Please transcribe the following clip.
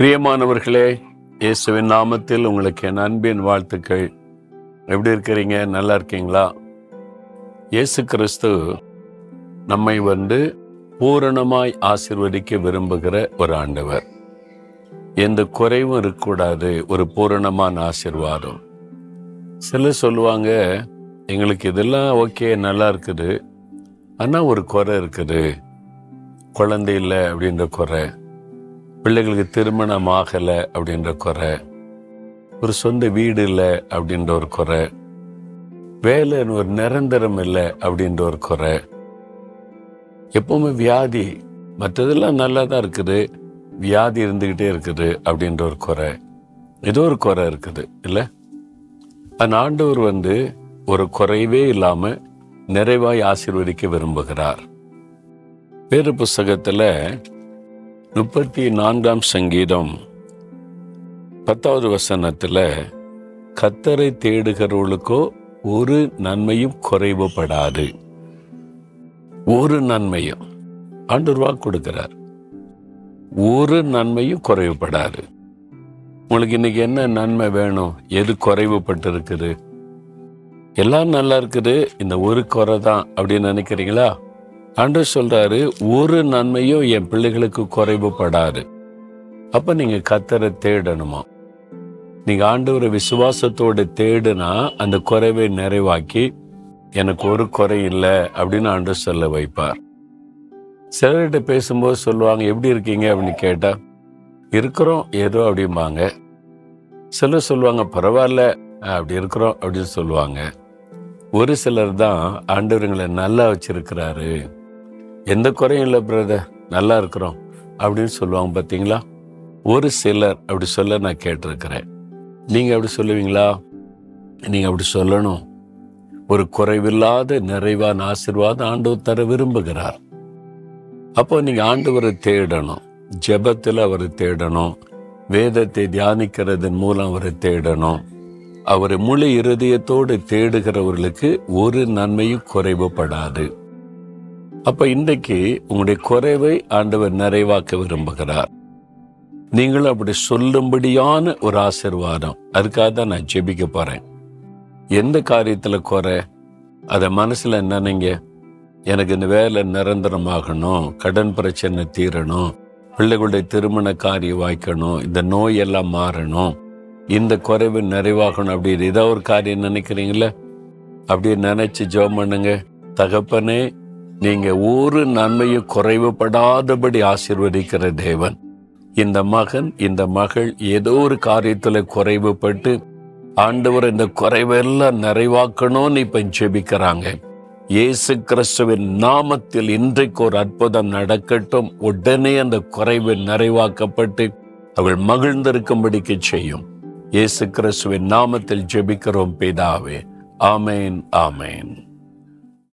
பிரியமானவர்களே இயேசுவின் நாமத்தில் உங்களுக்கு என் அன்பின் வாழ்த்துக்கள். எப்படி இருக்கிறீங்க? நல்லா இருக்கீங்களா? இயேசு கிறிஸ்து நம்மை வந்து பூரணமாய் ஆசிர்வதிக்க விரும்புகிற ஒரு ஆண்டவர். எந்த குறைவும் இருக்கக்கூடாது ஒரு பூரணமான ஆசிர்வாதம். சிலர் சொல்லுவாங்க எங்களுக்கு இதெல்லாம் ஓகே நல்லா இருக்குது. ஆனால் ஒரு குறை இருக்குது. குழந்தை இல்லை அப்படின்ற குறை. பிள்ளைகளுக்கு திருமணம் ஆகலை அப்படின்ற குறை ஒரு சொந்த வீடு இல்லை அப்படின்ற ஒரு குறை வேலைன்னு ஒரு நிரந்தரம் இல்லை அப்படின்ற ஒரு குறை. எப்பவுமே வியாதி மற்றதெல்லாம் நல்லா தான் இருக்குது வியாதி இருந்துக்கிட்டே இருக்குது அப்படின்ற ஒரு குறை. ஏதோ ஒரு குறை இருக்குது இல்லை? அந்த ஆண்டவர் வந்து ஒரு குறைவே இல்லாமல் நிறைவாய் ஆசீர்வதிக்க விரும்புகிறார். வேறு புஸ்தகத்தில் முப்பத்தி நான்காம் சங்கீதம். பத்தாவது வசனத்தில் கத்தரை தேடுகிறவர்களுக்கோ ஒரு நன்மையும் குறைவுபடாது. ஒரு நன்மையும். ஆண்டவர் வாக்கு கொடுக்கிறார். ஒரு நன்மையும் குறைவுபடாது. உங்களுக்கு இன்னைக்கு என்ன நன்மை வேணும்? எது குறைவுபட்டு இருக்குது எல்லாம் நல்லா இருக்குது. இந்த ஒரு குறை தான் அப்படின்னு நினைக்கிறீங்களா? அன்று சொல்றாரு ஒரு நன்மையும் என் பிள்ளைகளுக்கு குறைவுபடாது. அப்ப நீங்க கத்தரை தேடணுமா? நீங்க ஆண்டவரை விசுவாசத்தோடு தேடுனா அந்த குறைவை நிறைவாக்கி எனக்கு ஒரு குறை இல்லை அப்படின்னு ஆண்டு சொல்ல வைப்பார். சிலர்கிட்ட பேசும்போது சொல்லுவாங்க எப்படி இருக்கீங்க? அப்படின்னு கேட்டா இருக்கிறோம் ஏதோ அப்படிம்பாங்க. சிலர் சொல்லுவாங்க பரவாயில்ல அப்படி இருக்கிறோம் அப்படின்னு சொல்லுவாங்க. ஒரு சிலர் தான் ஆண்டவர்களை நல்லா வச்சிருக்கிறாரு. எந்த குறையும் இல்லை பிரதர் நல்லா இருக்கிறோம். அப்படின்னு சொல்லுவாங்க பார்த்தீங்களா ஒரு சிலர் அப்படி சொல்ல நான் கேட்டிருக்கிறேன். நீங்கள் அப்படி சொல்லுவீங்களா? நீங்கள் அப்படி சொல்லணும். ஒரு குறைவில்லாத நிறைவான ஆசீர்வாதம் ஆண்டவர் தர விரும்புகிறார். அப்போ நீங்கள் ஆண்டவரை தேடணும். ஜெபத்தில் அவரை தேடணும். வேதத்தை தியானிக்கிறதன் மூலம் அவரை தேடணும். அவரை முழு இருதயத்தோடு தேடுகிறவர்களுக்கு ஒரு நன்மையும் குறைவுபடாது. அப்ப இன்றைக்கு உங்களுடைய குறைவை ஆண்டவர் நிறைவாக்க விரும்புகிறார். நீங்களும் அப்படி சொல்லும்படியான ஒரு ஆசிர்வாதம். அதுக்காக தான் நான் ஜெபிக்க போறேன். எந்த காரியத்துல குறை? அதை மனசுல நினைங்க. எனக்கு இந்த வேலை நிரந்தரமாகணும். கடன் பிரச்சனை தீரணும். பிள்ளைகளுடைய திருமண காரியம் வாய்க்கணும். இந்த நோய் எல்லாம் மாறணும். இந்த குறைவு நிறைவாகணும் அப்படின்னு ஏதோ ஒரு காரியம் நினைக்கிறீங்களே? அப்படியே நினைச்சு ஜெபம் பண்ணுங்க. தகப்பனே நீங்க ஒரு நன்மையும் குறைவுபடாதபடி ஆசிர்வதிக்கிற தேவன். இந்த மகன் இந்த மகள் ஏதோ ஒரு காரியத்துல குறைவுபட்டு ஆண்டவர் இந்த குறைவெல்லாம் நிறைவாக்கணும்னு இப்ப ஜெபிக்கிறாங்க. இயேசு கிறிஸ்துவின் நாமத்தில் இன்றைக்கு ஒரு அற்புதம் நடக்கட்டும். உடனே அந்த குறைவு நிறைவாக்கப்பட்டு அவள் மகிழ்ந்திருக்கும்படிக்கு செய்யும். இயேசு கிறிஸ்துவின் நாமத்தில் ஜெபிக்கிறோம் பிதாவே. ஆமேன் ஆமேன்.